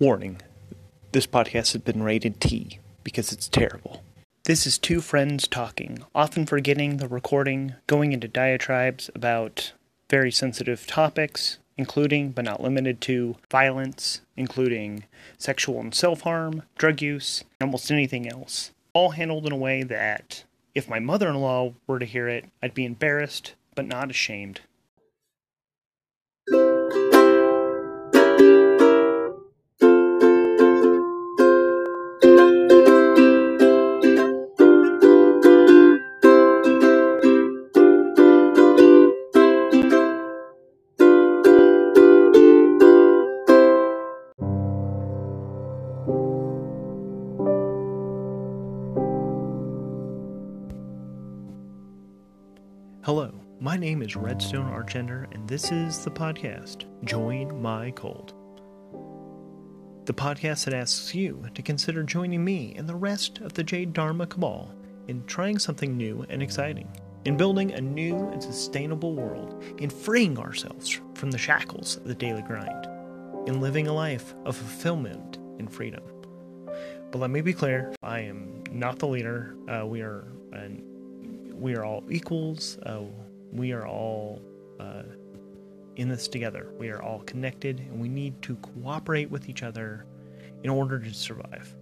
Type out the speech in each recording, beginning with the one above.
Warning this podcast has been rated T because it's terrible. This is two friends talking, often forgetting the recording, going into diatribes about very sensitive topics, including but not limited to violence, including sexual and self harm, drug use, and almost anything else. All handled in a way that, if my mother in law were to hear it, I'd be embarrassed but not ashamed. Is Redstone Archender, and this is the podcast Join My Cult. The podcast that asks you to consider joining me and the rest of the Jade Dharma Cabal in trying something new and exciting, in building a new and sustainable world, in freeing ourselves from the shackles of the daily grind, in living a life of fulfillment and freedom. But let me be clear, I am not the leader. Uh, we are an we are all equals. Uh, we are all uh, in this together. We are all connected, and we need to cooperate with each other in order to survive.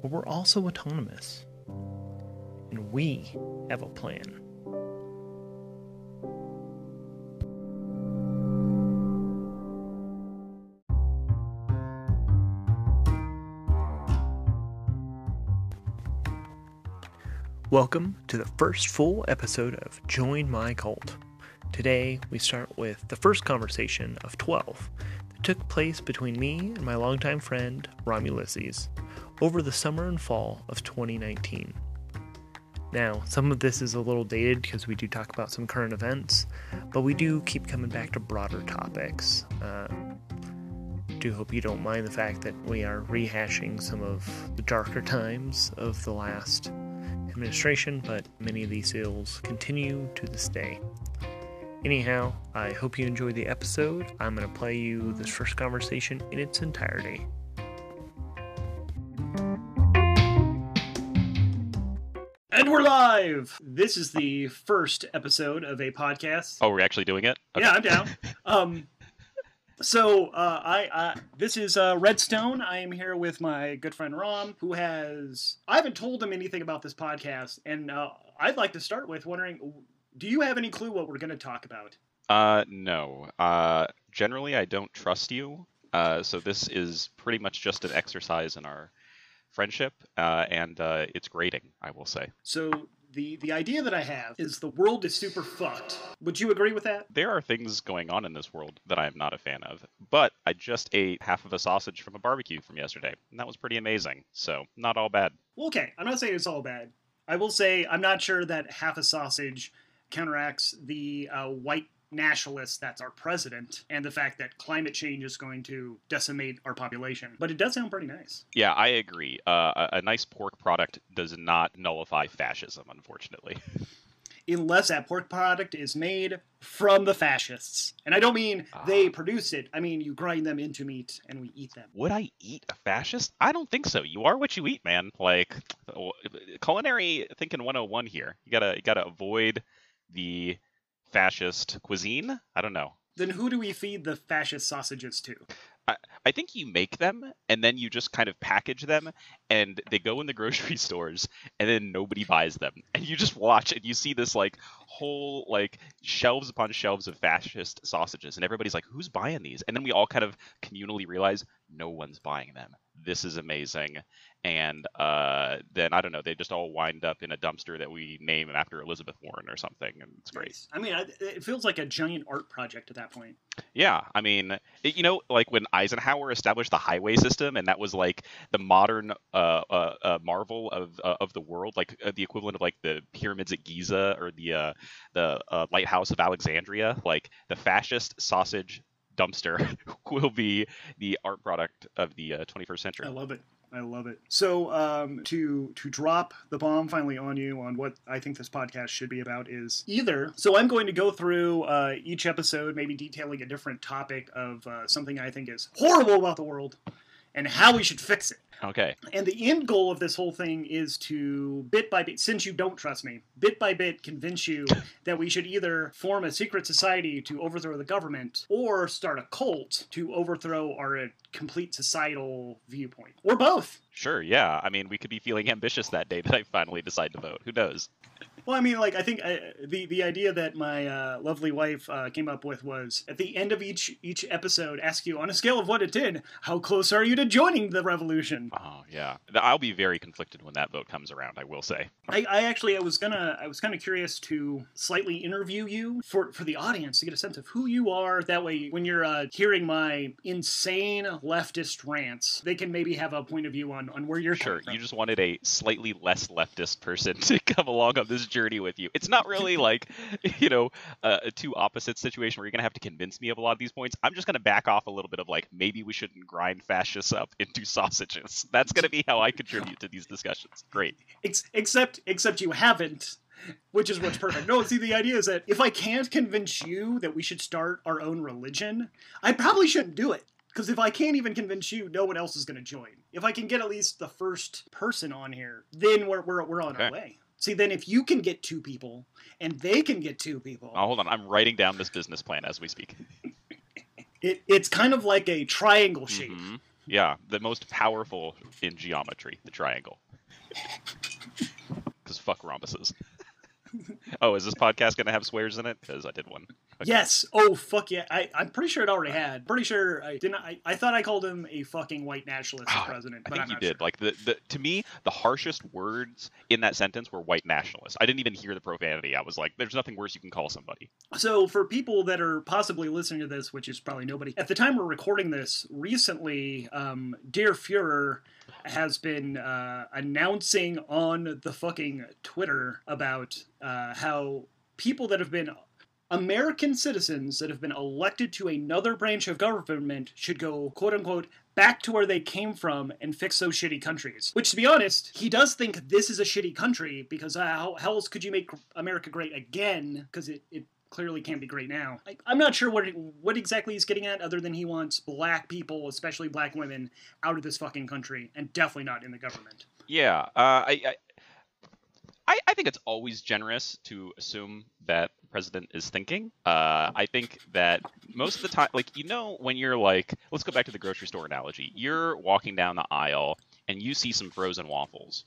But we're also autonomous, and we have a plan. Welcome to the first full episode of Join My Cult. Today, we start with the first conversation of 12 that took place between me and my longtime friend, Rom Ulysses, over the summer and fall of 2019. Now, some of this is a little dated because we do talk about some current events, but we do keep coming back to broader topics. Uh, do hope you don't mind the fact that we are rehashing some of the darker times of the last administration, but many of these ills continue to this day. Anyhow, I hope you enjoyed the episode. I'm going to play you this first conversation in its entirety. And we're live! This is the first episode of a podcast. Oh, we're actually doing it? Okay. Yeah, I'm down. um, so uh, I, I this is uh, Redstone. I am here with my good friend Rom, who has I haven't told him anything about this podcast, and uh, I'd like to start with wondering, do you have any clue what we're going to talk about? Uh, no. Uh, generally, I don't trust you. Uh, so this is pretty much just an exercise in our friendship, uh, and uh, it's grating, I will say. So the the idea that I have is the world is super fucked. Would you agree with that? There are things going on in this world that I am not a fan of, but I just ate half of a sausage from a barbecue from yesterday, and that was pretty amazing. So not all bad. Well, okay, I'm not saying it's all bad. I will say I'm not sure that half a sausage counteracts the uh, white nationalist that's our president and the fact that climate change is going to decimate our population. But it does sound pretty nice. Yeah, I agree. Uh, a, a nice pork product does not nullify fascism, unfortunately. Unless that pork product is made from the fascists. And I don't mean they produce it, I mean you grind them into meat and we eat them. Would I eat a fascist? I don't think so. You are what you eat, man. Like culinary thinking 101 here. You gotta you gotta avoid the fascist cuisine. I don't know. Then who do we feed the fascist sausages to? I, I think you make them and then you just kind of package them and they go in the grocery stores and then nobody buys them. And you just watch and you see this like whole like shelves upon shelves of fascist sausages and everybody's like, who's buying these? And then we all kind of communally realize no one's buying them. This is amazing. And uh, then I don't know, they just all wind up in a dumpster that we name after Elizabeth Warren or something, and it's great. I mean, it feels like a giant art project at that point. Yeah, I mean, it, you know, like when Eisenhower established the highway system, and that was like the modern uh, uh, uh marvel of uh, of the world, like uh, the equivalent of like the pyramids at Giza or the the lighthouse of Alexandria. Like the fascist sausage dumpster will be the art product of the 21st century. I love it. I love it. So um, to to drop the bomb finally on you on what I think this podcast should be about is either. So I'm going to go through uh, each episode, maybe detailing a different topic of uh, something I think is horrible about the world, and how we should fix it. Okay. And the end goal of this whole thing is to bit by bit, since you don't trust me, bit by bit convince you that we should either form a secret society to overthrow the government or start a cult to overthrow our uh, complete societal viewpoint. Or both. Sure, yeah. I mean, we could be feeling ambitious that day that I finally decide to vote. Who knows? Well, I mean, like I think uh, the the idea that my uh, lovely wife uh, came up with was at the end of each each episode, ask you on a scale of one to ten, how close are you to joining the revolution? Oh yeah, I'll be very conflicted when that vote comes around. I will say. I, I actually I was gonna I was kind of curious to slightly interview you for for the audience to get a sense of who you are. That way, when you're uh, hearing my insane leftist rants, they can maybe have a point of view on on where you're Sure, you just wanted a slightly less leftist person to come along on this journey with you. It's not really like, you know, uh, a two opposite situation where you're gonna have to convince me of a lot of these points. I'm just gonna back off a little bit of like maybe we shouldn't grind fascists up into sausages. That's gonna be how I contribute to these discussions. Great. Ex- except except you haven't which is what's perfect no see the idea is that if i can't convince you that we should start our own religion i probably shouldn't do it because if i can't even convince you no one else is going to join if i can get at least the first person on here then we're, we're, we're on Okay. our way see then if you can get two people and they can get two people Oh, hold on. I'm writing down this business plan as we speak. it, it's kind of like a triangle shape Mhm. Yeah, the most powerful in geometry, the triangle. Because fuck rhombuses. oh, is this podcast gonna have swears in it? Because I did one. Okay. Yes. Oh fuck yeah. I, I'm pretty sure it already had. Pretty sure I didn't. I, I thought I called him a fucking white nationalist Ah, president, I but think I'm you did. sure. Like the, the to me, the harshest words in that sentence were white nationalist. I didn't even hear the profanity. I was like, there's nothing worse you can call somebody. So, for people that are possibly listening to this, which is probably nobody, at the time we're recording this, recently, um, Dear Fuhrer has been uh, announcing on the fucking Twitter about uh, how people that have been American citizens that have been elected to another branch of government should go, quote unquote, back to where they came from and fix those shitty countries. Which, to be honest, he does think this is a shitty country because uh, how, how else could you make America great again? Because it, it clearly can't be great now. I, I'm not sure what what exactly he's getting at, other than he wants black people, especially black women, out of this fucking country, and definitely not in the government. Yeah, uh, I, I, I, think it's always generous to assume that president is thinking. Uh, I think that most of the time, like you know, when you're like, let's go back to the grocery store analogy. You're walking down the aisle and you see some frozen waffles,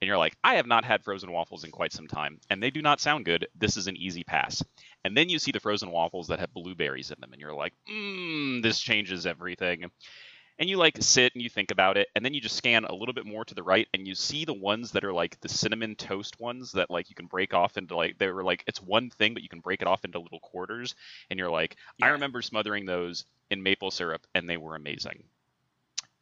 and you're like, I have not had frozen waffles in quite some time, and they do not sound good. This is an easy pass. And then you see the frozen waffles that have blueberries in them, and you're like, mmm, this changes everything and you like sit and you think about it and then you just scan a little bit more to the right and you see the ones that are like the cinnamon toast ones that like you can break off into like they were like it's one thing but you can break it off into little quarters and you're like i remember smothering those in maple syrup and they were amazing.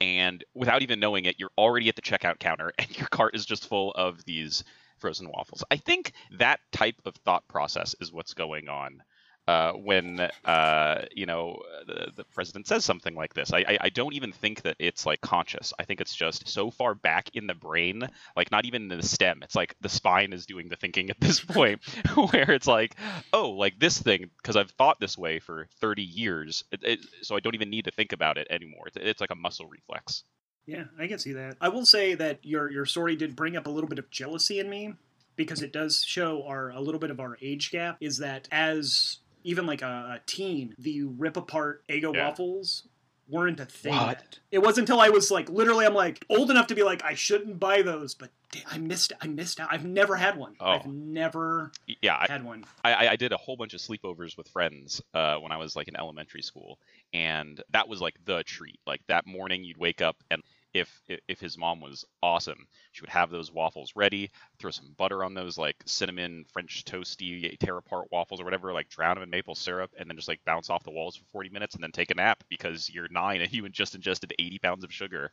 And without even knowing it you're already at the checkout counter and your cart is just full of these frozen waffles. I think that type of thought process is what's going on uh, when uh, you know the, the president says something like this. I, I I don't even think that it's like conscious. I think it's just so far back in the brain, like not even in the stem. It's like the spine is doing the thinking at this point, where it's like, oh, like this thing because I've thought this way for 30 years, it, it, so I don't even need to think about it anymore. It's, it's like a muscle reflex. Yeah, I can see that. I will say that your your story did bring up a little bit of jealousy in me because it does show our a little bit of our age gap. Is that as even like a, a teen, the rip apart Eggo Yeah. waffles weren't a thing. What? It wasn't until I was like literally I'm like old enough to be like I shouldn't buy those, but I missed I missed out. I've never had one. Oh. I've never Y- Yeah, I, had one. I, I did a whole bunch of sleepovers with friends uh, when I was like in elementary school, and that was like the treat. Like that morning, you'd wake up, and if if his mom was awesome, she would have those waffles ready, throw some butter on those like cinnamon French toasty tear apart waffles or whatever, like drown them in maple syrup, and then just like bounce off the walls for 40 minutes, and then take a nap because you're nine and you just ingested 80 pounds of sugar.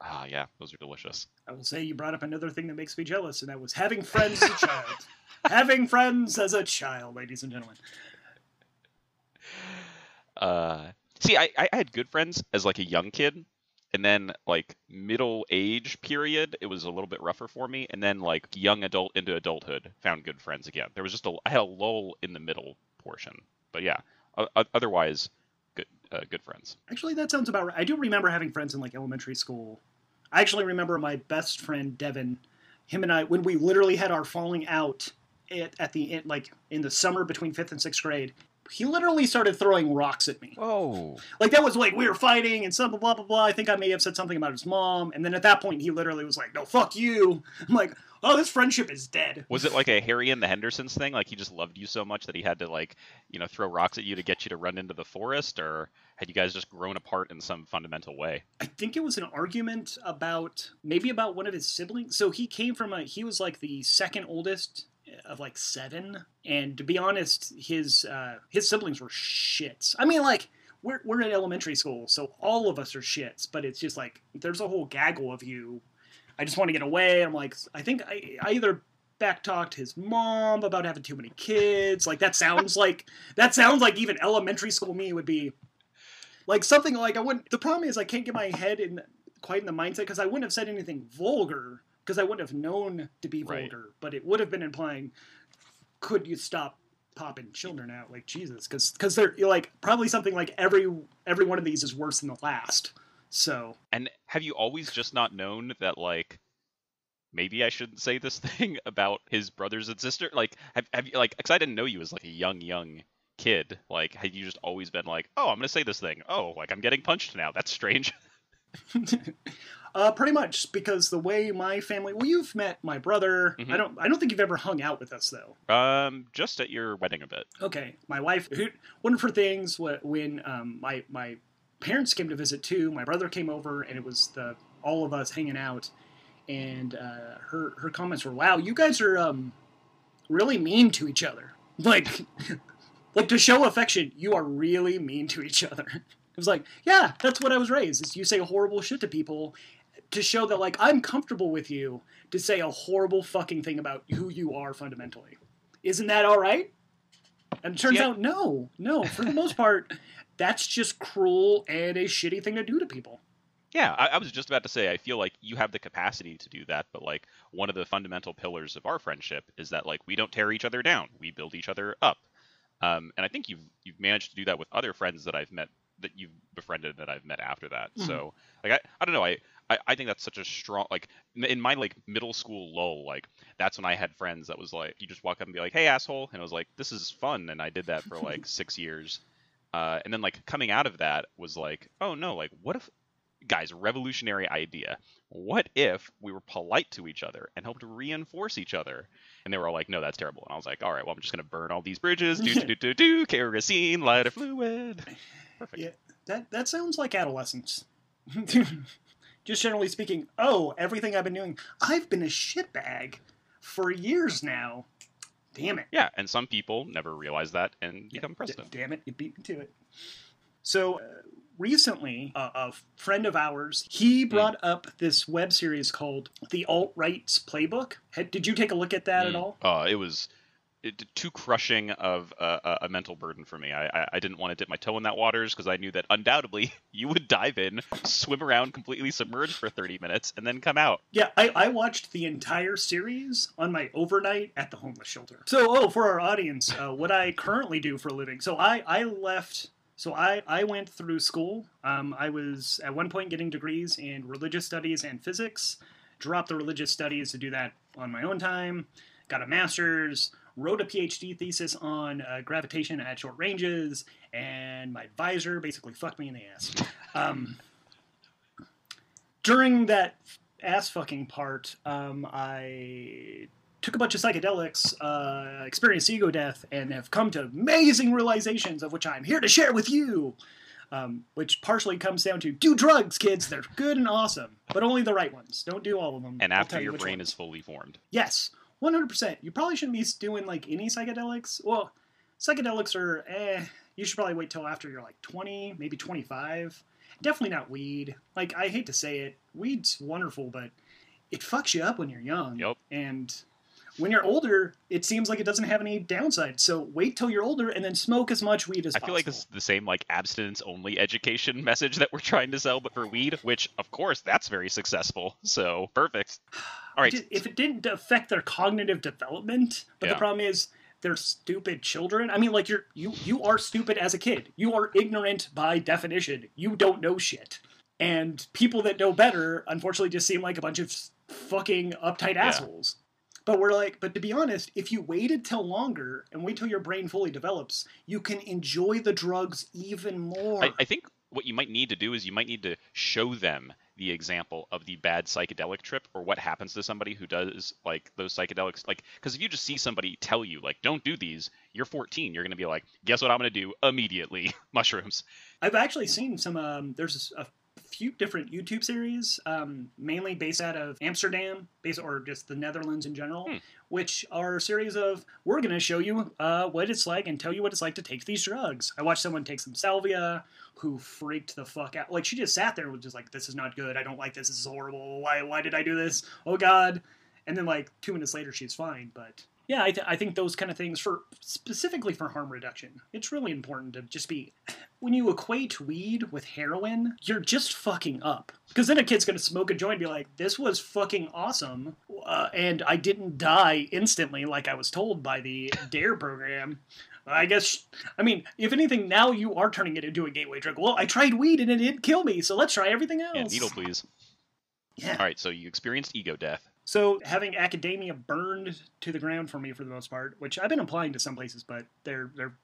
Ah, yeah, those are delicious. I will say you brought up another thing that makes me jealous, and that was having friends as a child. having friends as a child, ladies and gentlemen. Uh, see, I, I had good friends as like a young kid, and then like middle age period, it was a little bit rougher for me, and then like young adult into adulthood, found good friends again. There was just a I had a lull in the middle portion, but yeah, otherwise, good uh, good friends. Actually, that sounds about right. I do remember having friends in like elementary school. I actually remember my best friend Devin, him and I, when we literally had our falling out at, at the end, like in the summer between fifth and sixth grade. He literally started throwing rocks at me. Oh. Like that was like we were fighting and some blah blah blah. I think I may have said something about his mom, and then at that point he literally was like, "No, fuck you." I'm like, "Oh, this friendship is dead." Was it like a Harry and the Hendersons thing? Like he just loved you so much that he had to like, you know, throw rocks at you to get you to run into the forest, or had you guys just grown apart in some fundamental way? I think it was an argument about maybe about one of his siblings. So he came from a he was like the second oldest of like seven, and to be honest, his uh, his siblings were shits. I mean, like we're we're in elementary school, so all of us are shits. But it's just like there's a whole gaggle of you. I just want to get away. I'm like, I think I, I either backtalked his mom about having too many kids. Like that sounds like that sounds like even elementary school me would be like something like I wouldn't. The problem is I can't get my head in quite in the mindset because I wouldn't have said anything vulgar because I wouldn't have known to be Right. vulgar, but it would have been implying, could you stop popping children out like Jesus? Because because they're like probably something like every every one of these is worse than the last. So And have you always just not known that like maybe I shouldn't say this thing about his brothers and sister? Like have have you like cuz I didn't know you as like a young young kid. Like had you just always been like, "Oh, I'm going to say this thing. Oh, like I'm getting punched now. That's strange." uh, pretty much because the way my family well you've met my brother Mhm. I don't I don't think you've ever hung out with us though. Um just at your wedding a bit. okay, my wife. who- One of her things when um, my my parents came to visit too. My brother came over, and it was the all of us hanging out. And uh, her her comments were, "Wow, you guys are um, really mean to each other. Like, like to show affection, you are really mean to each other." It was like, yeah, that's what I was raised. Is you say horrible shit to people to show that like I'm comfortable with you to say a horrible fucking thing about who you are fundamentally. Isn't that all right? And it turns Yeah. out, no, no. For the most part, that's just cruel and a shitty thing to do to people. Yeah, I, I was just about to say I feel like you have the capacity to do that, but like one of the fundamental pillars of our friendship is that like we don't tear each other down, we build each other up. Um, and I think you've you've managed to do that with other friends that I've met that you've befriended that I've met after that. Mhm. So like I, I don't know I, I I think that's such a strong like in- my like middle school lull like that's when I had friends that was like you just walk up and be like hey asshole and I was like this is fun and I did that for like six years. Uh, and then like coming out of that was like oh no like what if guys, revolutionary idea. What if we were polite to each other and helped reinforce each other? And they were all like, no, that's terrible. And I was like, all right, well, I'm just going to burn all these bridges. Do, do, do, do, do, kerosene, lighter fluid. Perfect. Yeah. That that sounds like adolescence. Just generally speaking, oh, everything I've been doing, I've been a shitbag for years now. Damn it. Yeah, and some people never realize that and Yeah, become d- president. damn it, you beat me to it. So uh, recently, uh, a friend of ours he Hmm. brought up this web series called The Alt Right's Playbook. Had, did you take a look at that at Mm. all? Uh, it was too crushing of a, a, mental burden for me. I, I, I didn't want to dip my toe in that waters because I knew that undoubtedly you would dive in, swim around completely submerged for 30 minutes, and then come out. Yeah, I, I watched the entire series on my overnight at the homeless shelter. So, oh, for our audience, uh, what I currently do for a living. So, I, I left. So, I, I went through school. Um, I was at one point getting degrees in religious studies and physics. Dropped the religious studies to do that on my own time. Got a master's. Wrote a PhD thesis on uh, gravitation at short ranges, and my advisor basically fucked me in the ass. Um, during that ass fucking part, um, I took a bunch of psychedelics, uh, experienced ego death, and have come to amazing realizations of which I'm here to share with you. Um, which partially comes down to do drugs, kids. They're good and awesome, but only the right ones. Don't do all of them. And I'll after you your brain ones. is fully formed. Yes, 100%. You probably shouldn't be doing like any psychedelics. Well, psychedelics are eh, you should probably wait till after you're like 20, maybe 25. Definitely not weed. Like I hate to say it, weed's wonderful, but it fucks you up when you're young. Yep. And when you're older, it seems like it doesn't have any downside. So wait till you're older and then smoke as much weed as I possible. I feel like this is the same like abstinence only education message that we're trying to sell, but for weed, which of course that's very successful. So perfect. All right. If it didn't affect their cognitive development, but Yeah. the problem is they're stupid children. I mean, like you're you you are stupid as a kid. You are ignorant by definition. You don't know shit. And people that know better, unfortunately, just seem like a bunch of fucking uptight Yeah. assholes. But we're like, but to be honest, if you waited till longer and wait till your brain fully develops, you can enjoy the drugs even more. I, I think what you might need to do is you might need to show them the example of the bad psychedelic trip or what happens to somebody who does like those psychedelics like because if you just see somebody tell you like don't do these you're 14 you're going to be like guess what i'm going to do immediately mushrooms I've actually seen some. Um, there's a few different YouTube series, um, mainly based out of Amsterdam, based or just the Netherlands in general, Hmm. which are a series of we're going to show you uh, what it's like and tell you what it's like to take these drugs. I watched someone take some salvia who freaked the fuck out. Like she just sat there and was just like, "This is not good. I don't like this. This is horrible. Why? Why did I do this? Oh God!" And then like two minutes later, she's fine. But yeah, I, th- I think those kind of things for specifically for harm reduction, it's really important to just be when you equate weed with heroin, you're just fucking up. Because then a kid's gonna smoke a joint and be like, "This was fucking awesome," uh, and I didn't die instantly like I was told by the Dare program. I guess, I mean, if anything, now you are turning it into a gateway drug. Well, I tried weed and it didn't kill me, so let's try everything else. yeah needle please Yeah. all right so you experienced ego death So having academia burned to the ground for me for the most part, which I've been applying to some places, but they're they're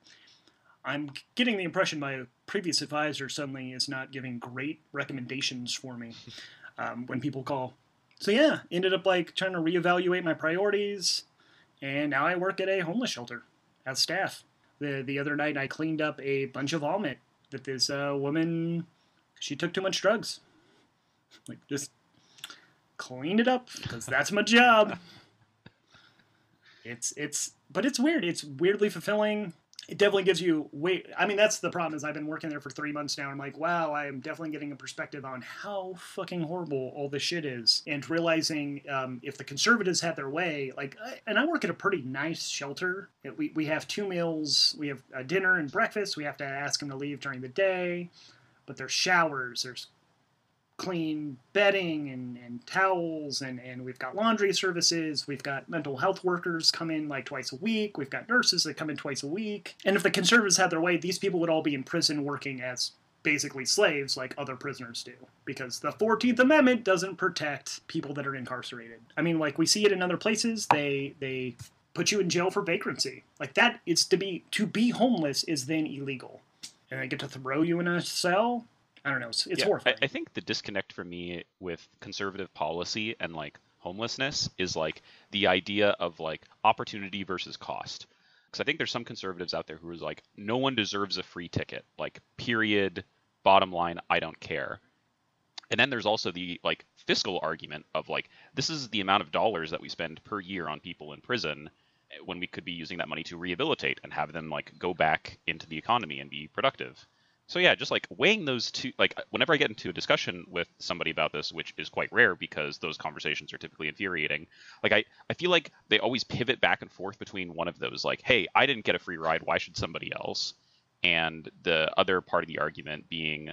I'm getting the impression my previous advisor suddenly is not giving great recommendations for me um, when people call. So yeah, ended up like trying to reevaluate my priorities, and now I work at a homeless shelter as staff. The the other night I cleaned up a bunch of vomit that this uh, woman she took too much drugs. Like just cleaned it up because that's my job. It's it's but it's weird. It's weirdly fulfilling. It definitely gives you wait. I mean, that's the problem. Is I've been working there for three months now. I'm like, wow, I am definitely getting a perspective on how fucking horrible all this shit is, and realizing um, if the conservatives had their way, like, I, and I work at a pretty nice shelter. We we have two meals. We have a dinner and breakfast. We have to ask them to leave during the day, but there's showers. There's clean bedding and, and towels and, and we've got laundry services we've got mental health workers come in like twice a week we've got nurses that come in twice a week. And if the conservatives had their way these people would all be in prison working as basically slaves like other prisoners do because the 14th amendment doesn't protect people that are incarcerated. I mean like we see it in other places they they put you in jail for vagrancy. Like that is to be to be homeless is then illegal. And they get to throw you in a cell i don't know it's, it's Yeah, horrifying I, I think the disconnect for me with conservative policy and like homelessness is like the idea of like opportunity versus cost. Because I think there's some conservatives out there who is like, no one deserves a free ticket. Like, period. Bottom line, I don't care. And then there's also the like fiscal argument of like, this is the amount of dollars that we spend per year on people in prison eh, when we could be using that money to rehabilitate and have them like go back into the economy and be productive. So yeah, just like weighing those two, like whenever I get into a discussion with somebody about this, which is quite rare because those conversations are typically infuriating. Like I, I feel like they always pivot back and forth between one of those, like, hey, I didn't get a free ride, why should somebody else? And the other part of the argument being,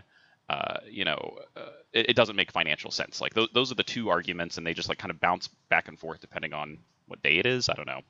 uh, you know, uh, it, it doesn't make financial sense. Like those, those are the two arguments, and they just like kind of bounce back and forth depending on what day it is. I don't know.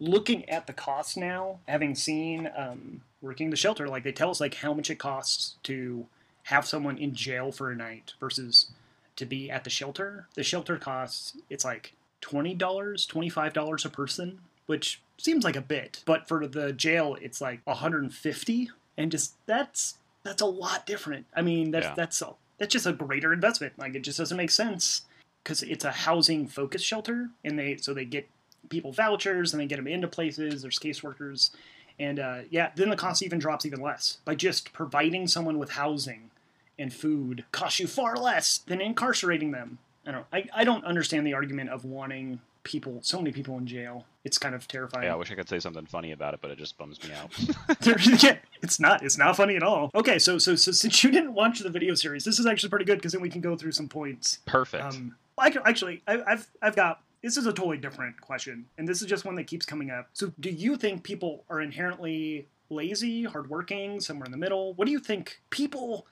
Looking at the costs now, having seen um, working the shelter, like they tell us like how much it costs to have someone in jail for a night versus to be at the shelter. The shelter costs it's like twenty dollars, twenty five dollars a person, which seems like a bit, but for the jail it's like one hundred and fifty, and just that's that's a lot different. I mean that's Yeah. that's a, that's just a greater investment. Like it just doesn't make sense because it's a housing focused shelter, and they so they get people vouchers and they get them into places. There's caseworkers, and uh, yeah, then the cost even drops even less by just providing someone with housing and food costs you far less than incarcerating them. I don't. I, I don't understand the argument of wanting people, so many people in jail. It's kind of terrifying. Yeah, I wish I could say something funny about it, but it just bums me out. Yeah, it's not. It's not funny at all. Okay, so so so since you didn't watch the video series, this is actually pretty good because then we can go through some points. Perfect. Um, I can, actually, I, I've I've got this is a totally different question, and this is just one that keeps coming up. So, do you think people are inherently lazy, hardworking, somewhere in the middle? What do you think people?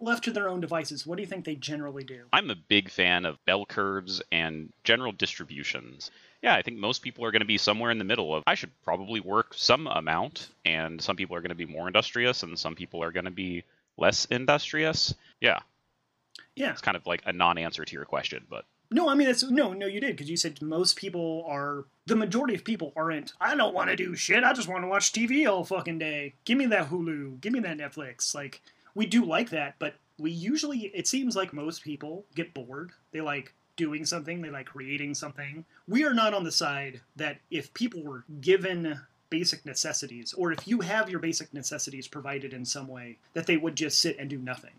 left to their own devices, what do you think they generally do? I'm a big fan of bell curves and general distributions. Yeah, I think most people are going to be somewhere in the middle of I should probably work some amount, and some people are going to be more industrious, and some people are going to be less industrious. Yeah, Yeah. it's kind of like a non-answer to your question, but No, I mean that's no, no. You did because you said most people are the majority of people aren't. I don't want to do shit. I just want to watch TV all fucking day. Give me that Hulu. Give me that Netflix. Like we do like that, but we usually it seems like most people get bored. They like doing something. They like creating something. We are not on the side that if people were given basic necessities or if you have your basic necessities provided in some way that they would just sit and do nothing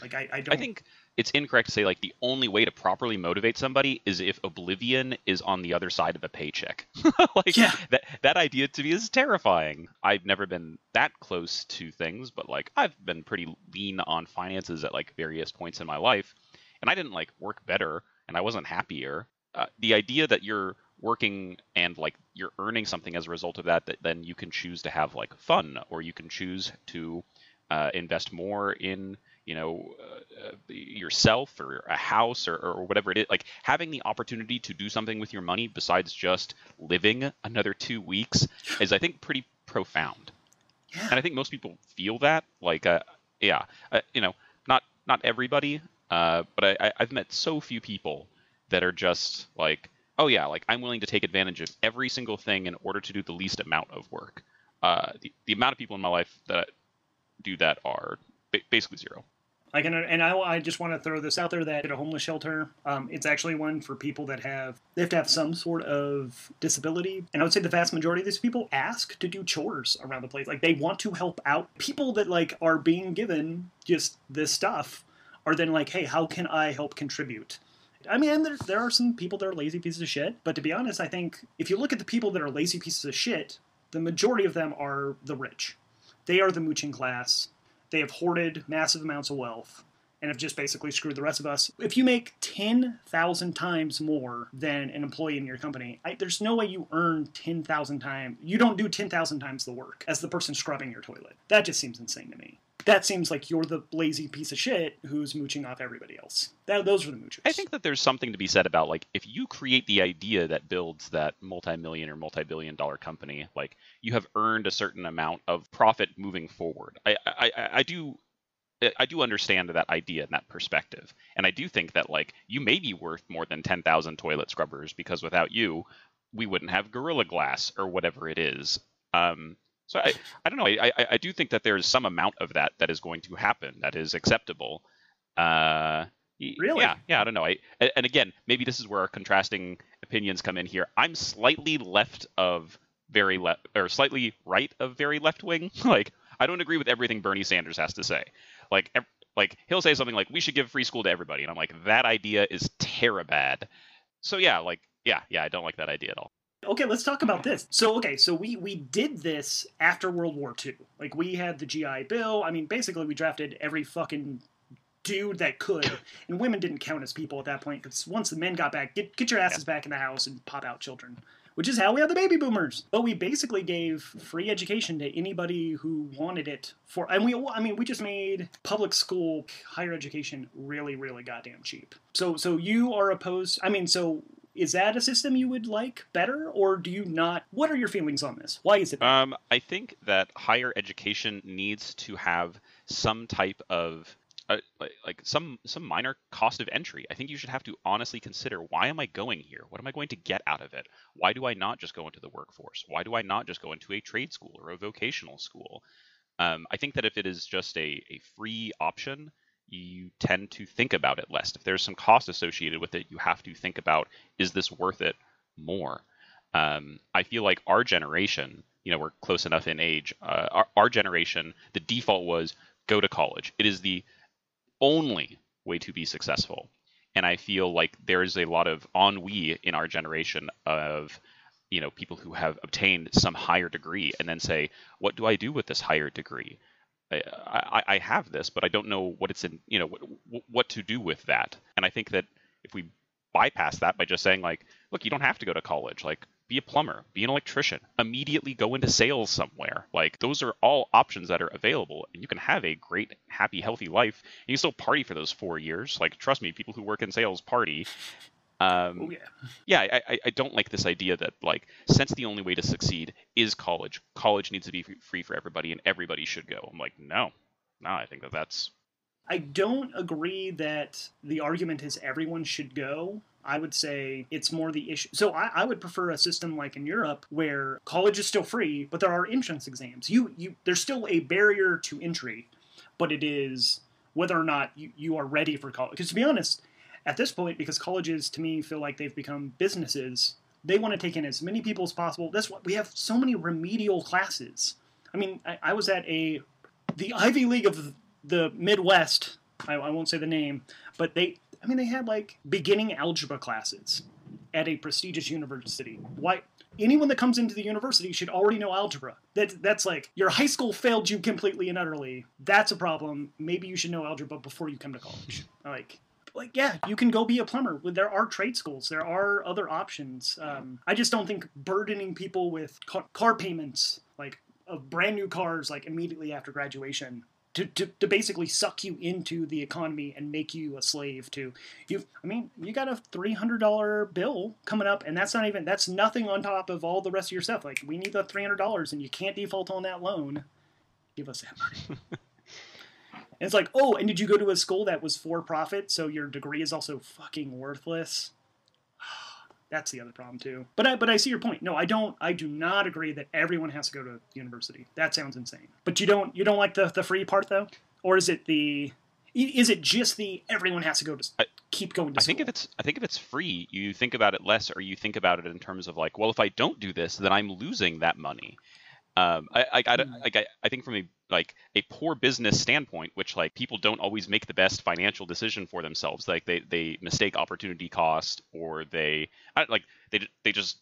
like i, I don't I think it's incorrect to say like the only way to properly motivate somebody is if oblivion is on the other side of a paycheck. like Yeah. that that idea to me is terrifying. I've never been that close to things, but like I've been pretty lean on finances at like various points in my life, and I didn't like work better and I wasn't happier. Uh, the idea that you're working and like you're earning something as a result of that that then you can choose to have like fun or you can choose to uh, invest more in you know uh, uh, yourself or a house or, or whatever it is like having the opportunity to do something with your money besides just living another two weeks is i think pretty profound. Yeah. And i think most people feel that like uh, yeah uh, you know not not everybody uh, but I, I i've met so few people that are just like oh yeah like i'm willing to take advantage of every single thing in order to do the least amount of work. Uh, the, the amount of people in my life that do that are basically zero I can, and I, I just want to throw this out there that at a homeless shelter, um, it's actually one for people that have they have to have some sort of disability, and I would say the vast majority of these people ask to do chores around the place. Like they want to help out people that like are being given just this stuff, are then like, hey, how can I help contribute? I mean, there, there are some people that are lazy pieces of shit, but to be honest, I think if you look at the people that are lazy pieces of shit, the majority of them are the rich. They are the mooching class. They have hoarded massive amounts of wealth and have just basically screwed the rest of us. If you make 10,000 times more than an employee in your company, I, there's no way you earn 10,000 times. You don't do 10,000 times the work as the person scrubbing your toilet. That just seems insane to me. That seems like you're the lazy piece of shit who's mooching off everybody else. That, those are the moochers. I think that there's something to be said about like if you create the idea that builds that multi-million or multi-billion dollar company, like you have earned a certain amount of profit moving forward. I I, I, do I do understand that idea and that perspective, and I do think that like you may be worth more than ten thousand toilet scrubbers because without you, we wouldn't have Gorilla Glass or whatever it is. Um, so I, I don't know. I, I, I do think that there's some amount of that that is going to happen that is acceptable. Uh, Really? Yeah, yeah. I don't know. I and again, maybe this is where our contrasting opinions come in here. I'm slightly left of very left or slightly right of very left wing. like I don't agree with everything Bernie Sanders has to say. Like ev- like he'll say something like we should give free school to everybody, and I'm like that idea is terabad. So yeah, like yeah, yeah, I don't like that idea at all. Okay let's talk about this. So okay so we we did this after world war ii like we had the gi bill. I mean basically we drafted every fucking dude that could and women didn't count as people at that point because once the men got back get, get your asses back in the house and pop out children which is how we had the baby boomers. But we basically gave free education to anybody who wanted it for and we i mean we just made public school higher education really really goddamn cheap. So so you are opposed i mean so is that a system you would like better or do you not what are your feelings on this why is it Um, I think that higher education needs to have some type of uh, like, like some some minor cost of entry. I think you should have to honestly consider why am I going here? What am I going to get out of it? Why do I not just go into the workforce? Why do I not just go into a trade school or a vocational school? Um, I think that if it is just a, a free option, you tend to think about it less. If there's some cost associated with it, you have to think about is this worth it more? Um, I feel like our generation, you know, we're close enough in age. Uh, our, our generation, the default was go to college. It is the only way to be successful. And I feel like there is a lot of ennui in our generation of, you know, people who have obtained some higher degree and then say, what do I do with this higher degree? I, I, have this, but I don't know what it's in, you know, what, what to do with that. And I think that if we bypass that by just saying like, look, you don't have to go to college. Like, be a plumber, be an electrician, immediately go into sales somewhere. Like those are all options that are available, and you can have a great, happy, healthy life. And you still party for those four years. Like trust me, people who work in sales party. Um, Oh yeah. yeah, I, I- I don't like this idea that like since the only way to succeed is college, college needs to be free for everybody, and everybody should go. I'm like, no, no, I think that that's I don't agree that the argument is everyone should go. I would say it's more the issue. So I, I would prefer a system like in Europe where college is still free, but there are entrance exams. You you there's still a barrier to entry, but it is whether or not you, you are ready for college. Because to be honest, at this point, because colleges to me feel like they've become businesses, they want to take in as many people as possible. That's what we have so many remedial classes. I mean, I, I was at a the Ivy League of the Midwest. I, I won't say the name, but they. I mean, they had like beginning algebra classes at a prestigious university. Why? Anyone that comes into the university should already know algebra. That that's like your high school failed you completely and utterly. That's a problem. Maybe you should know algebra before you come to college. Like, like yeah, you can go be a plumber. There are trade schools. There are other options. Um, I just don't think burdening people with car, car payments, like of brand new cars, like immediately after graduation, to, to, to basically suck you into the economy and make you a slave to you. I mean, you got a three hundred dollar bill coming up, and that's not even that's nothing on top of all the rest of your stuff. Like we need the three hundred dollars, and you can't default on that loan. Give us that money. And it's like, oh, and did you go to a school that was for profit, so your degree is also fucking worthless? That's the other problem too. But I, but I see your point. No, I don't. I do not agree that everyone has to go to university. That sounds insane. But you don't. You don't like the the free part though, or is it the? Is it just the everyone has to go to I- keep going to I school? think if it's I think if it's free, you think about it less, or you think about it in terms of like, well, if I don't do this, then I'm losing that money. Um, I I, I, Hmm. like, I I think from a like a poor business standpoint, which like people don't always make the best financial decision for themselves. Like they they mistake opportunity cost, or they I, like they they just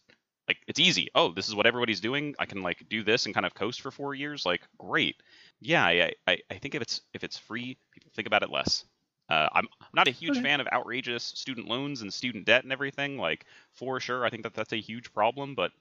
like it's easy. Oh, this is what everybody's doing. I can like do this and kind of coast for four years. Like great. Yeah, I I, I think if it's if it's free, people think about it less. Uh, I'm I'm not a huge Okay. fan of outrageous student loans and student debt and everything. Like for sure, I think that that's a huge problem, but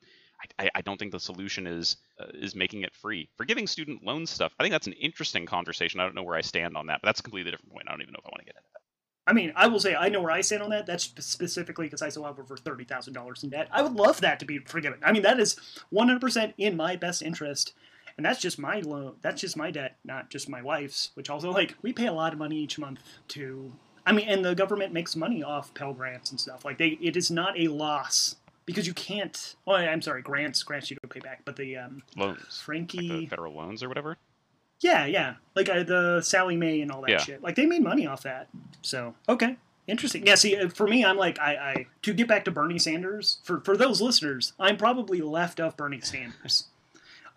I, I- don't think the solution is uh, is making it free. Forgiving student loan stuff, I think that's an interesting conversation. I don't know where I stand on that, but that's a completely different point. I don't even know if I want to get into that. I mean, I will say I know where I stand on that. That's specifically because I still have over thirty thousand dollars in debt. I would love that to be forgiven. I mean, that is one hundred percent in my best interest, and that's just my loan. That's just my debt, not just my wife's. Which also, like, we pay a lot of money each month to. I mean, and the government makes money off Pell grants and stuff. Like, they it is not a loss because you can't. Oh, I'm sorry, grants grants you don't pay back, but the um, Loans, like the federal loans or whatever. Yeah, yeah, like uh, the Sallie Mae and all that Yeah. shit. Like they made money off that. So okay, interesting. Yeah, see, uh, for me, I'm like, I, I to get back to Bernie Sanders. For for those listeners, I'm probably left of Bernie Sanders.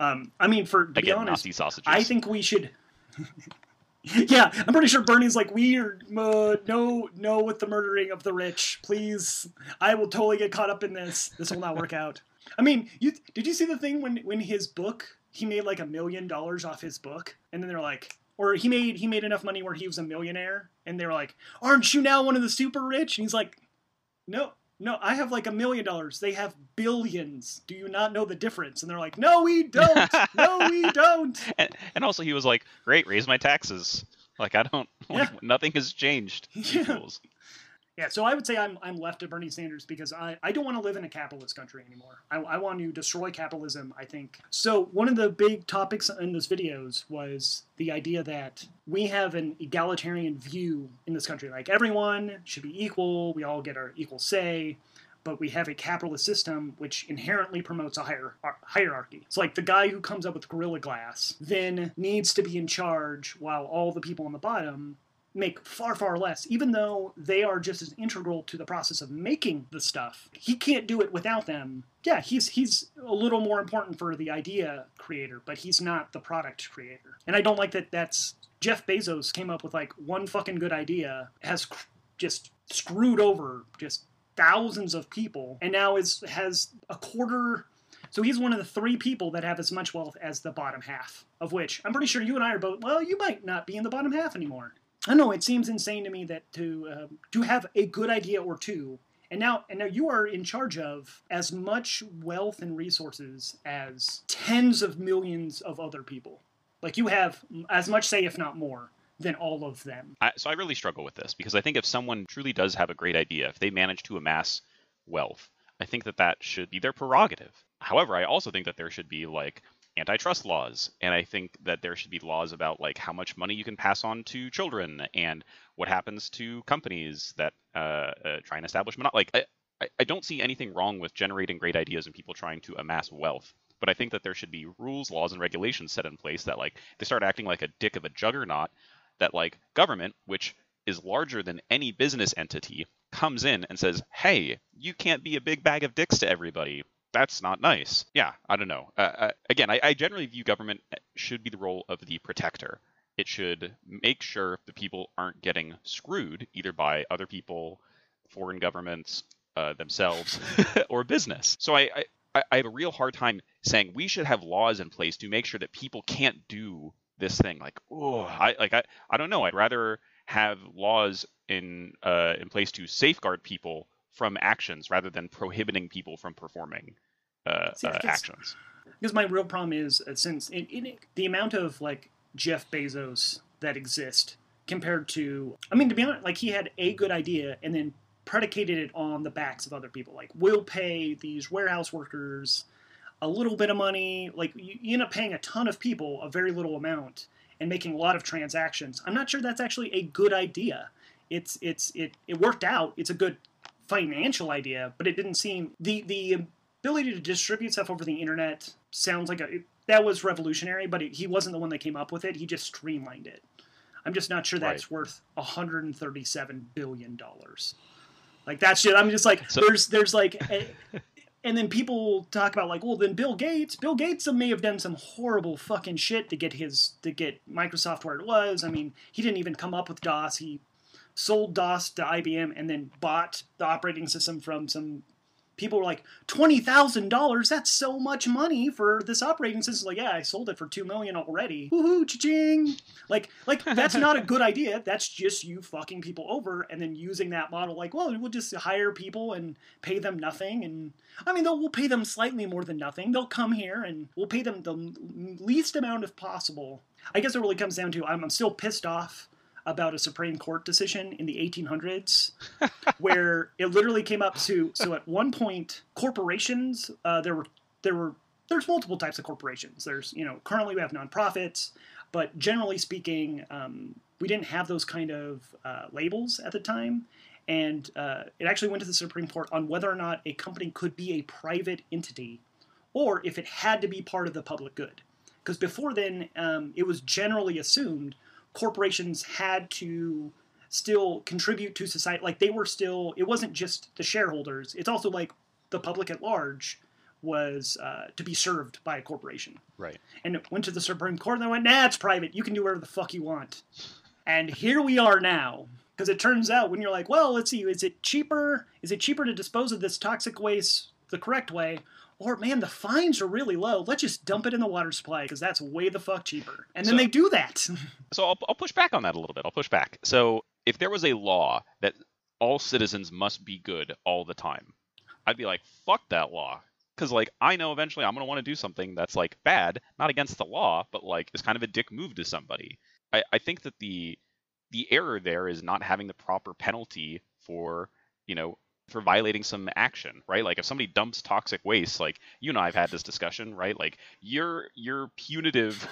Um, I mean, for to be honest. I think we should. yeah, I'm pretty sure Bernie's like, we are uh, no, no with the murdering of the rich. Please, I will totally get caught up in this. This will not work out. I mean, you did you see the thing when when his book he made like a million dollars off his book, and then they're like, or he made he made enough money where he was a millionaire, and they were like, aren't you now one of the super rich? And he's like, no. No, I have like a million dollars. They have billions. Do you not know the difference? And they're like, No, we don't. No, we don't. and, and also he was like, "Great, raise my taxes." Like I don't, like, nothing has changed. Yeah. Yeah, so I would say I'm, I'm left of Bernie Sanders because I, I don't want to live in a capitalist country anymore. I, I want to destroy capitalism, I think. So, one of the big topics in those videos was the idea that we have an egalitarian view in this country. Like, everyone should be equal, we all get our equal say, but we have a capitalist system which inherently promotes a higher hierarchy. It's like the guy who comes up with Gorilla Glass then needs to be in charge while all the people on the bottom make far far less. Even though they are just as integral to the process of making the stuff he can't do it without them. Yeah he's he's a little more important for the idea creator but he's not the product creator. And i don't like that that's jeff bezos came up with like one fucking good idea has cr- just screwed over just thousands of people and now is has a quarter so he's one of the three people that have as much wealth as the bottom half of which i'm pretty sure you and i are both well you might not be in the bottom half anymore I know. It seems insane to me that to um, to have a good idea or two And now, and now you are in charge of as much wealth and resources as tens of millions of other people. Like you have as much say, if not more, than all of them. I, so I really struggle with this because I think if someone truly does have a great idea, if they manage to amass wealth, I think that that should be their prerogative. However, I also think that there should be like antitrust laws and i think that there should be laws about like how much money you can pass on to children and what happens to companies that uh, uh, try and establish monop- like I, I don't see anything wrong with generating great ideas and people trying to amass wealth but i think that there should be rules laws and regulations set in place that like they start acting like a dick of a juggernaut that like government which is larger than any business entity comes in and says hey you can't be a big bag of dicks to everybody that's not nice. Yeah, I don't know. Uh, uh, again, I, I, generally view government uh, should be the role of the protector. It should make sure the people aren't getting screwed either by other people, foreign governments, uh, themselves, or business. So I, I, I have a real hard time saying we should have laws in place to make sure that people can't do this thing. Like, oh, I like I, I don't know. I'd rather have laws in uh, in place to safeguard people from actions rather than prohibiting people from performing uh, See, uh, actions. Because my real problem is uh, since in, in the amount of like Jeff Bezos that exist compared to, I mean, to be honest, like he had a good idea and then predicated it on the backs of other people. Like, we'll pay these warehouse workers a little bit of money. Like, you, you end up paying a ton of people a very little amount and making a lot of transactions. I'm not sure that's actually a good idea. It's it's it it worked out. It's a good financial idea, but it didn't seem the the ability to distribute stuff over the internet sounds like a that was revolutionary, but it, he wasn't the one that came up with it. He just streamlined it. I'm just not sure that's right. worth 137 billion dollars. Like that's shit. I'm just like so, there's there's like a, and then people talk about like well then Bill Gates Bill Gates may have done some horrible fucking shit to get his to get Microsoft where it was. I mean he didn't even come up with DOS. He sold DOS to IBM and then bought the operating system from some people were like twenty thousand dollars. That's so much money for this operating system. Like, yeah, I sold it for two million already. Woohoo, ching! Like, like that's not a good idea. That's just you fucking people over and then using that model. Like, well, we'll just hire people and pay them nothing. And I mean, we'll pay them slightly more than nothing. They'll come here and we'll pay them the least amount of possible. I guess it really comes down to I'm, I'm still pissed off about a Supreme Court decision in the 1800s, where it literally came up to so at one point corporations uh, there were there were there's multiple types of corporations. There's you know currently we have nonprofits, but generally speaking, um, we didn't have those kind of uh, labels at the time. And uh, it actually went to the Supreme Court on whether or not a company could be a private entity or if it had to be part of the public good. Because before then, um, it was generally assumed corporations had to still contribute to society. Like they were still, it wasn't just the shareholders. It's also like the public at large was uh, to be served by a corporation. Right. And it went to the Supreme Court and they went, nah, it's private. You can do whatever the fuck you want. And here we are now. Because it turns out when you're like, well, let's see, is it cheaper? Is it cheaper to dispose of this toxic waste the correct way? Or man, the fines are really low. Let's just dump it in the water supply because that's way the fuck cheaper. And then so, they do that. so I'll, I'll push back on that a little bit. I'll push back. So if there was a law that all citizens must be good all the time, I'd be like, fuck that law. Because like I know eventually I'm gonna want to do something that's like bad, not against the law, but like is kind of a dick move to somebody. I, I think that the the error there is not having the proper penalty for you know for violating some action, right? Like if somebody dumps toxic waste, like you and I have had this discussion, right? Like your your punitive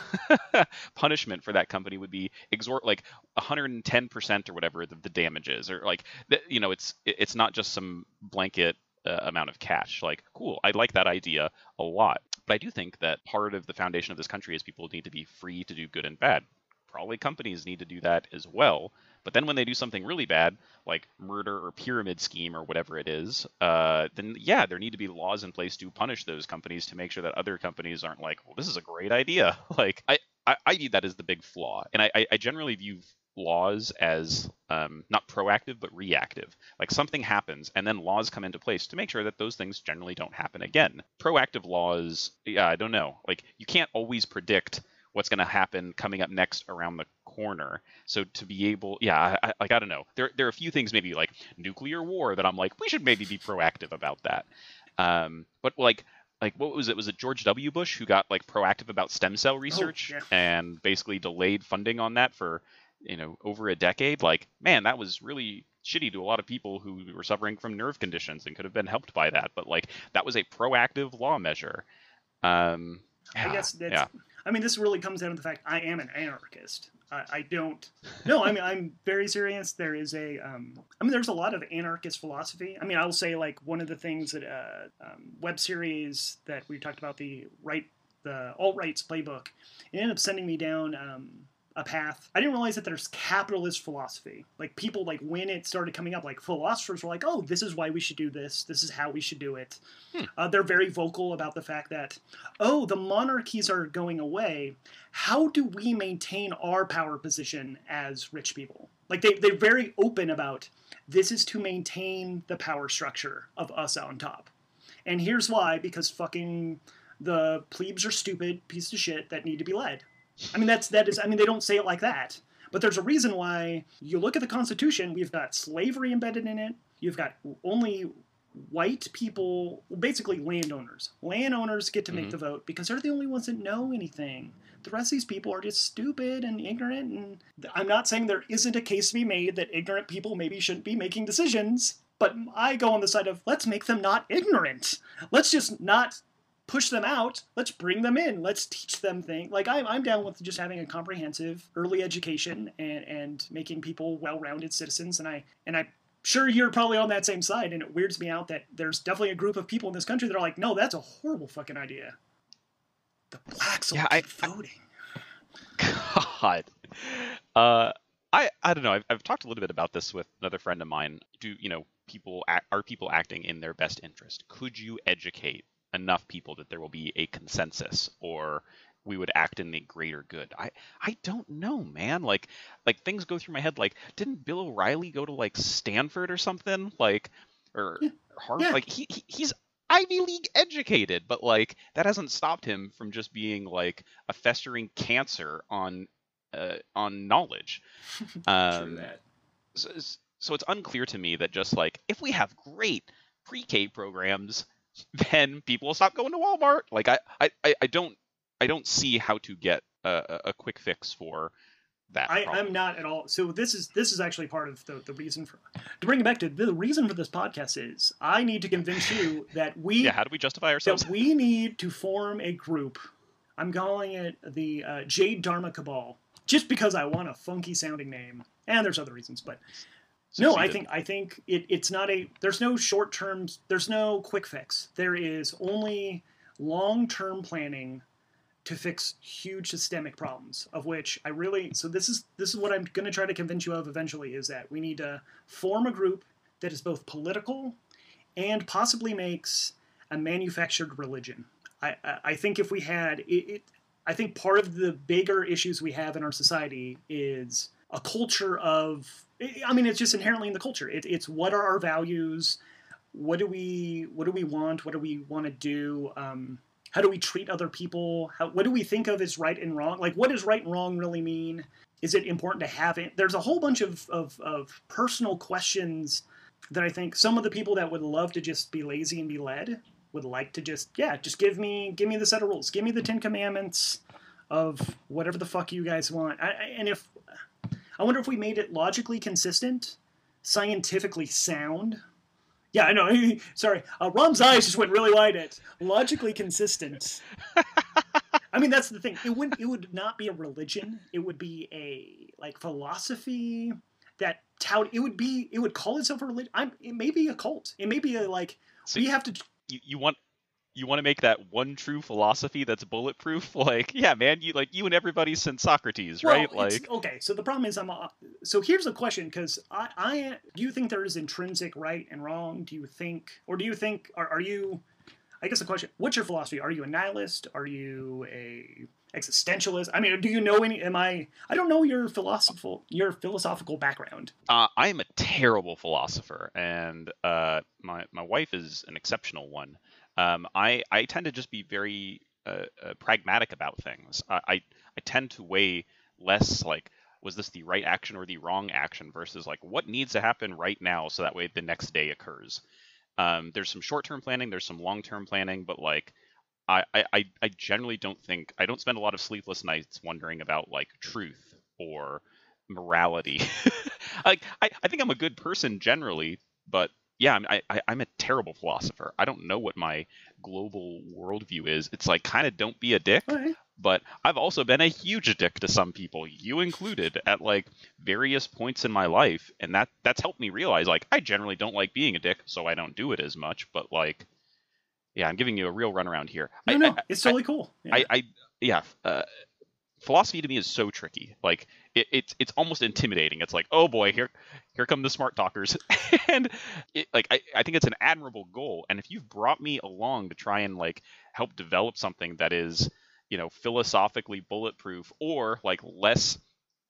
punishment for that company would be exhort like 110% or whatever the, the damages, or like you know, it's it's not just some blanket uh, amount of cash. Like, cool, I like that idea a lot. But I do think that part of the foundation of this country is people need to be free to do good and bad. Probably companies need to do that as well. But then when they do something really bad, like murder or pyramid scheme or whatever it is, uh, then yeah, there need to be laws in place to punish those companies to make sure that other companies aren't like, well, this is a great idea. like I, I, I view that as the big flaw, and I, I generally view laws as um, not proactive but reactive. Like something happens, and then laws come into place to make sure that those things generally don't happen again. Proactive laws, yeah, I don't know. Like you can't always predict what's going to happen coming up next around the corner. So to be able, yeah, I, I, like I don't know. There there are a few things maybe like nuclear war that I'm like we should maybe be proactive about that. Um, but like like what was it? Was it George W. Bush who got like proactive about stem cell research Oh, yeah. and basically delayed funding on that for you know over a decade? Like man, that was really shitty to a lot of people who were suffering from nerve conditions and could have been helped by that. But like that was a proactive law measure. Um, I guess that's. yeah. I mean, this really comes down to the fact I am an anarchist. I, I don't. No, I mean I'm very serious. There is a. Um, I mean, there's a lot of anarchist philosophy. I mean, I will say like one of the things that uh, um, web series that we talked about the right the alt rights playbook. It ended up sending me down. Um, a path. I didn't realize that there's capitalist philosophy. Like people, like when it started coming up, like philosophers were like, "Oh, this is why we should do this. This is how we should do it." Hmm. Uh, they're very vocal about the fact that, oh, the monarchies are going away. How do we maintain our power position as rich people? Like they they're very open about this is to maintain the power structure of us on top. And here's why: because fucking the plebes are stupid pieces of shit that need to be led. I mean, that's that is. I mean, they don't say it like that, but there's a reason why. You look at the Constitution. We've got slavery embedded in it. You've got only white people, basically landowners. Landowners get to make Mhm. the vote because they're the only ones that know anything. The rest of these people are just stupid and ignorant. And I'm not saying there isn't a case to be made that ignorant people maybe shouldn't be making decisions. But I go on the side of let's make them not ignorant. Let's just not push them out. Let's bring them in. Let's teach them things. Like I'm, I'm down with just having a comprehensive early education and and making people well-rounded citizens. And I and I sure you're probably on that same side. And it weirds me out that there's definitely a group of people in this country that are like, no, that's a horrible fucking idea. The blacks will Yeah, I- voting. God. Uh, I I don't know. I've, I've talked a little bit about this with another friend of mine. Do you know people are people acting in their best interest? Could you educate enough people that there will be a consensus, or we would act in the greater good? I I don't know, man. Like like things go through my head. Like didn't Bill O'Reilly go to like Stanford or something? Like or Yeah. Harvard? Yeah. Like he, he he's Ivy League educated, but like that hasn't stopped him from just being like a festering cancer on uh, on knowledge. Um, so, so it's unclear to me that just like if we have great pre-K programs, then people will stop going to Walmart. Like I I, I- don't I don't see how to get a, a- quick fix for that. I, I'm not at all. So this is this is actually part of the, the reason for to bring it back to the reason for this podcast is I need to convince you that we Yeah, how do we justify ourselves? that we need to form a group. I'm calling it the uh, Jade Dharma Cabal, just because I want a funky sounding name, and there's other reasons. But no, I think I think it, it's not a. There's no short term. There's no quick fix. There is only long term planning to fix huge systemic problems. Of which I really. So this is this is what I'm going to try to convince you of eventually is that we need to form a group that is both political and possibly makes a manufactured religion. I, I, I think if we had it, it, I think part of the bigger issues we have in our society is a culture of. I mean, it's just inherently in the culture. It, it's what are our values? What do we what do we want? What do we want to do? Um, how do we treat other people? How, what do we think of as right and wrong? Like, what does right and wrong really mean? Is it important to have it? There's a whole bunch of, of, of personal questions that I think some of the people that would love to just be lazy and be led would like to just yeah just give me give me the set of rules give me the ten commandments of whatever the fuck you guys want I, and if i wonder if we made it logically consistent scientifically sound. Yeah i know. Sorry. Uh, rom's eyes just went really wide at logically consistent. I mean that's the thing. It would it would not be a religion. It would be a like philosophy that tout it would be it would call itself a religion i'm it may be a cult. It may be a like So we have to you, you want you want to make that one true philosophy that's bulletproof like yeah man you like you and everybody since socrates right Well, it's- like okay, so the problem is I'm. Uh, so here's a question because I, I do you think there is intrinsic right and wrong? Do you think, or do you think, are, are you? I guess the question: What's your philosophy? Are you a nihilist? Are you a existentialist? I mean, do you know any? Am I? I don't know your philosophical your philosophical background. uh, i am a terrible philosopher and uh, my, my wife is an exceptional one um, I, I tend to just be very uh, uh, pragmatic about things I, I, I tend to weigh less like was this the right action or the wrong action versus like what needs to happen right now so that way the next day occurs. Um, there's some short-term planning, there's some long-term planning, but like I, I, I generally don't think I don't spend a lot of sleepless nights wondering about like truth or morality. like I, I think I'm a good person generally, but yeah, I, I, I'm a terrible philosopher. I don't know what my global worldview is. It's like kind of don't be a dick. But I've also been a huge dick to some people, you included, at like various points in my life, and that that's helped me realize like I generally don't like being a dick, so I don't do it as much. But like, yeah, I'm giving you a real runaround here. No, I, no, I, it's totally cool. Yeah. I, I yeah, uh, philosophy to me is so tricky. Like it, it's it's almost intimidating. It's like, oh boy, here here come the smart talkers, and it, like I, I think it's an admirable goal. And if you've brought me along to try and like help develop something that is you know philosophically bulletproof or like less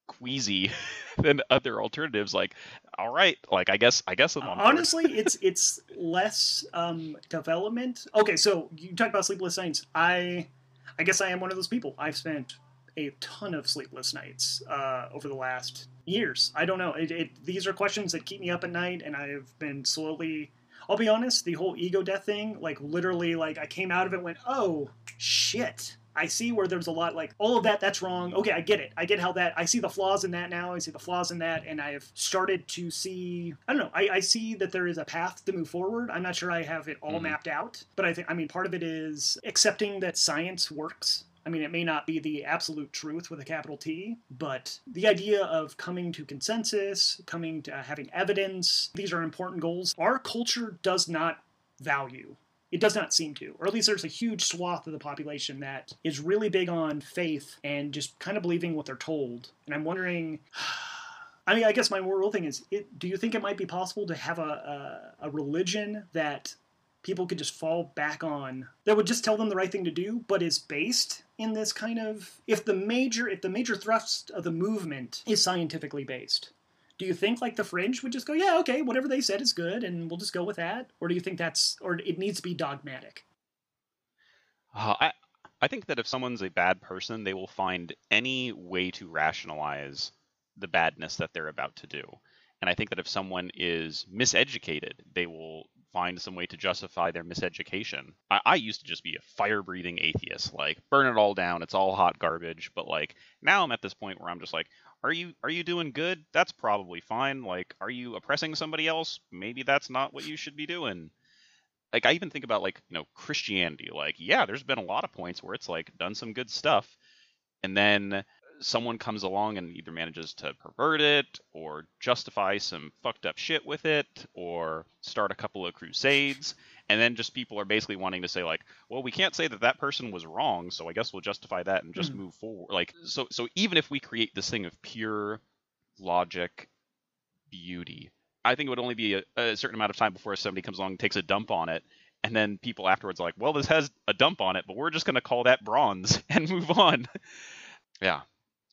queasy than other alternatives like all right like i guess i guess I'm on honestly it's it's less um development okay so you talk about sleepless nights i i guess i am one of those people i've spent a ton of sleepless nights uh over the last years i don't know it, it these are questions that keep me up at night and i've been slowly i'll be honest the whole ego death thing like literally like i came out of it went oh shit I see where there's a lot like all of that. That's wrong. Okay, I get it. I get how that. I see the flaws in that now. I see the flaws in that, and I have started to see. I don't know. I, I see that there is a path to move forward. I'm not sure I have it all Mhm. mapped out, but I think I mean part of it is accepting that science works. I mean, it may not be the absolute truth with a capital T, but the idea of coming to consensus, coming to uh, having evidence, these are important goals. Our culture does not value it does not seem to, or at least there's a huge swath of the population that is really big on faith and just kind of believing what they're told. And I'm wondering. I mean, I guess my moral thing is: it, Do you think it might be possible to have a, a a religion that people could just fall back on that would just tell them the right thing to do, but is based in this kind of if the major if the major thrust of the movement is scientifically based? do you think like the fringe would just go yeah okay whatever they said is good and we'll just go with that or do you think that's or it needs to be dogmatic Uh, I I think that if someone's a bad person, they will find any way to rationalize the badness that they're about to do. And I think that if someone is miseducated, they will find some way to justify their miseducation. I, I used to just be a fire breathing atheist, like burn it all down, it's all hot garbage. But like now I'm at this point where I'm just like, are you are you doing good? That's probably fine. Like, are you oppressing somebody else? Maybe that's not what you should be doing like I even think about like you know Christianity. Like yeah, there's been a lot of points where it's like done some good stuff, and then someone comes along and either manages to pervert it or justify some fucked up shit with it or start a couple of crusades and then just people are basically wanting to say like well we can't say that that person was wrong so i guess we'll justify that and just Mhm. move forward like so so even if we create this thing of pure logic beauty I think it would only be a, a certain amount of time before somebody comes along and takes a dump on it, and then people afterwards are like, "Well, this has a dump on it, but we're just going to call that bronze and move on." yeah,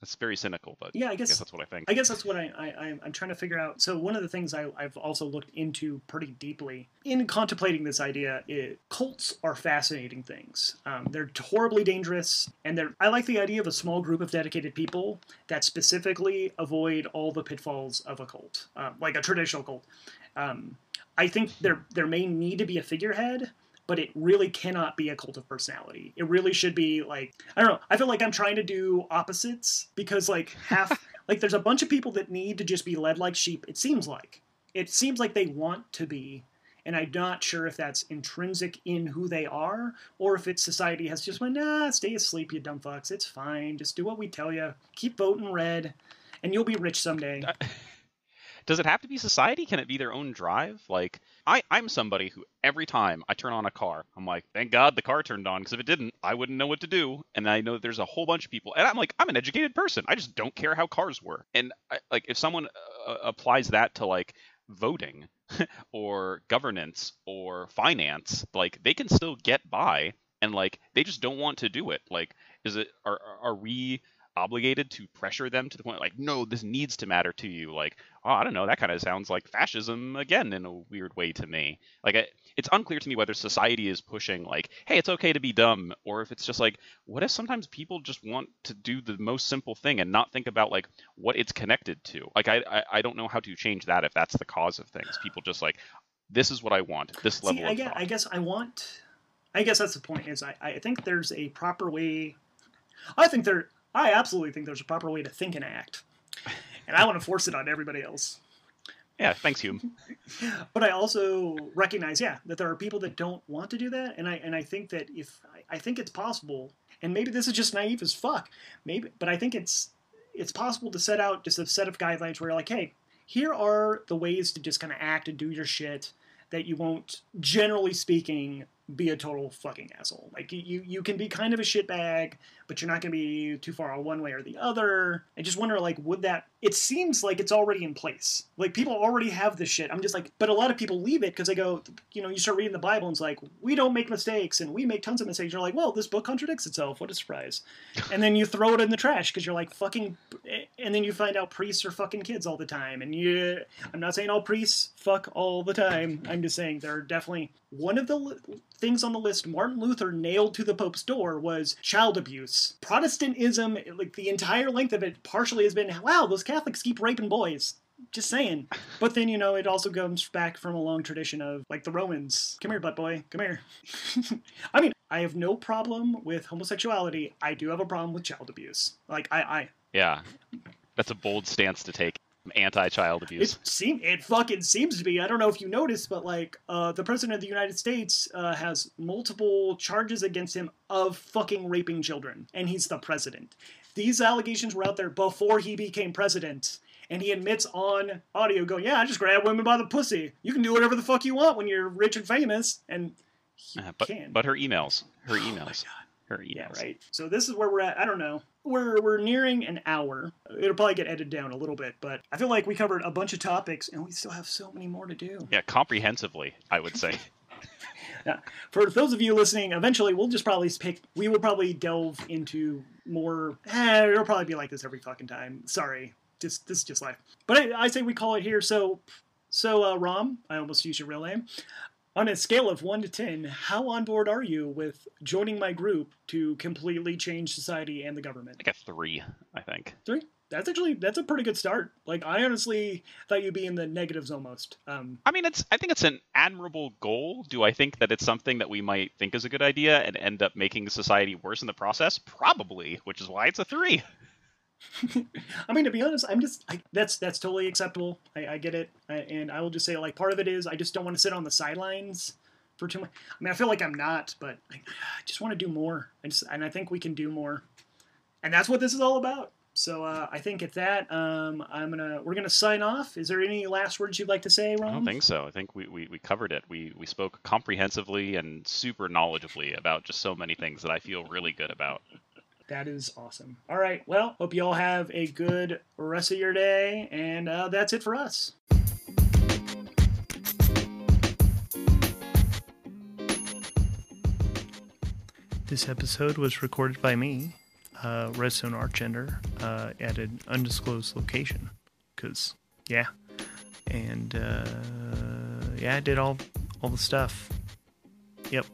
that's very cynical, but yeah i I guess guess that's what I think. I guess that's what I, I I'm- I'm trying to figure out. So one of the things I, I've also looked into pretty deeply in contemplating this idea is cults are fascinating things. Um, they're horribly dangerous, and they're. I like the idea of a small group of dedicated people that specifically avoid all the pitfalls of a cult, um, like a traditional cult. Um, I think there there may need to be a figurehead, but it really cannot be a cult of personality. It really should be like I don't know. I feel like I'm trying to do opposites because like half like there's a bunch of people that need to just be led like sheep. It seems like it seems like they want to be, and I'm not sure if that's intrinsic in who they are or if it's society has just went nah, stay asleep, you dumb fucks. It's fine. Just do what we tell you. Keep voting red, and you'll be rich someday. Does it have to be society? Can it be their own drive? Like I, I'm somebody who every time I turn on a car, I'm like, thank God the car turned on, because if it didn't, I wouldn't know what to do. And I know there's a whole bunch of people, and I'm like, I'm an educated person. I just don't care how cars work. And I, like, if someone uh, applies that to like voting or governance or finance, like they can still get by, and like they just don't want to do it. Like, is it are are we obligated to pressure them to the point like, no, this needs to matter to you. Like, oh, I don't know, that kind of sounds like fascism again in a weird way to me. Like, I, it's unclear to me whether society is pushing like, hey, it's okay to be dumb, or if it's just like, what if sometimes people just want to do the most simple thing and not think about like what it's connected to? Like, I I, I don't know how to change that if that's the cause of things. People just like, this is what I want. This level See, I guess. I guess I want. I guess that's the point. Is I, I think there's a proper way. I think there. I absolutely think there's a proper way to think and act, and I want to force it on everybody else. Yeah, thanks, Hume. But I also recognize, yeah, that there are people that don't want to do that, and I and I think that if I, think it's possible, and maybe this is just naive as fuck, maybe, but I think it's it's possible to set out just a set of guidelines where you're like, hey, here are the ways to just kind of act and do your shit that you won't, generally speaking, be a total fucking asshole. Like you, you can be kind of a shitbag, but you're not going to be too far one way or the other. I just wonder, like, would that? It seems like it's already in place. Like people already have this shit. I'm just like, but a lot of people leave it because they go, you know, you start reading the Bible and it's like, we don't make mistakes and we make tons of mistakes. You're like, well, this book contradicts itself. What a surprise! and then you throw it in the trash because you're like, fucking. And then you find out priests are fucking kids all the time. And you, I'm not saying all priests fuck all the time. I'm just saying there are definitely one of the things on the list Martin Luther nailed to the Pope's door was child abuse. Protestantism, like the entire length of it, partially has been wow, those Catholics keep raping boys. Just saying. But then, you know, it also comes back from a long tradition of, like, the Romans. Come here, butt boy. Come here. I mean, I have no problem with homosexuality. I do have a problem with child abuse. Like, I, I Yeah, that's a bold stance to take. Anti-child abuse. It seem it fucking seems to be. I don't know if you noticed, but like uh, the president of the United States uh, has multiple charges against him of fucking raping children, and he's the president. These allegations were out there before he became president, and he admits on audio, "Go, yeah, I just grab women by the pussy. You can do whatever the fuck you want when you're rich and famous." And he Uh, but can. but her emails, her Oh my emails, Her Yeah, right. So this is where we're at. I don't know. We're we're nearing an hour. It'll probably get edited down a little bit, but I feel like we covered a bunch of topics, and we still have so many more to do. Yeah, comprehensively, I would say. For those of you listening, eventually we'll just probably pick. We will probably delve into more. Eh, it'll probably be like this every fucking time. Sorry, just this is just life. But I, I say we call it here. So, so uh, Rom, I almost used your real name. On a scale of one to ten, how on board are you with joining my group to completely change society and the government? like a three, I think. Three. That's actually that's a pretty good start. Like I honestly thought you'd be in the negatives almost. Um, I mean, it's. I think it's an admirable goal. Do I think that it's something that we might think is a good idea and end up making society worse in the process? Probably, which is why it's a three. I mean, to be honest, I'm just I, that's that's totally acceptable. I, I get it, I, and I will just say like part of it is I just don't want to sit on the sidelines for too much. I mean, I feel like I'm not, but I, I just want to do more. I just and I think we can do more, and that's what this is all about. So uh, I think at that, um, I'm gonna we're gonna sign off. Is there any last words you'd like to say, Ron? I don't think so. I think we, we, we covered it. We we spoke comprehensively and super knowledgeably about just so many things that I feel really good about. That is awesome. All right. Well, hope you all have a good rest of your day, and uh, that's it for us. This episode was recorded by me, uh, Redstone Archender, uh, at an undisclosed location. Cause yeah, and uh, yeah, I did all all the stuff. Yep.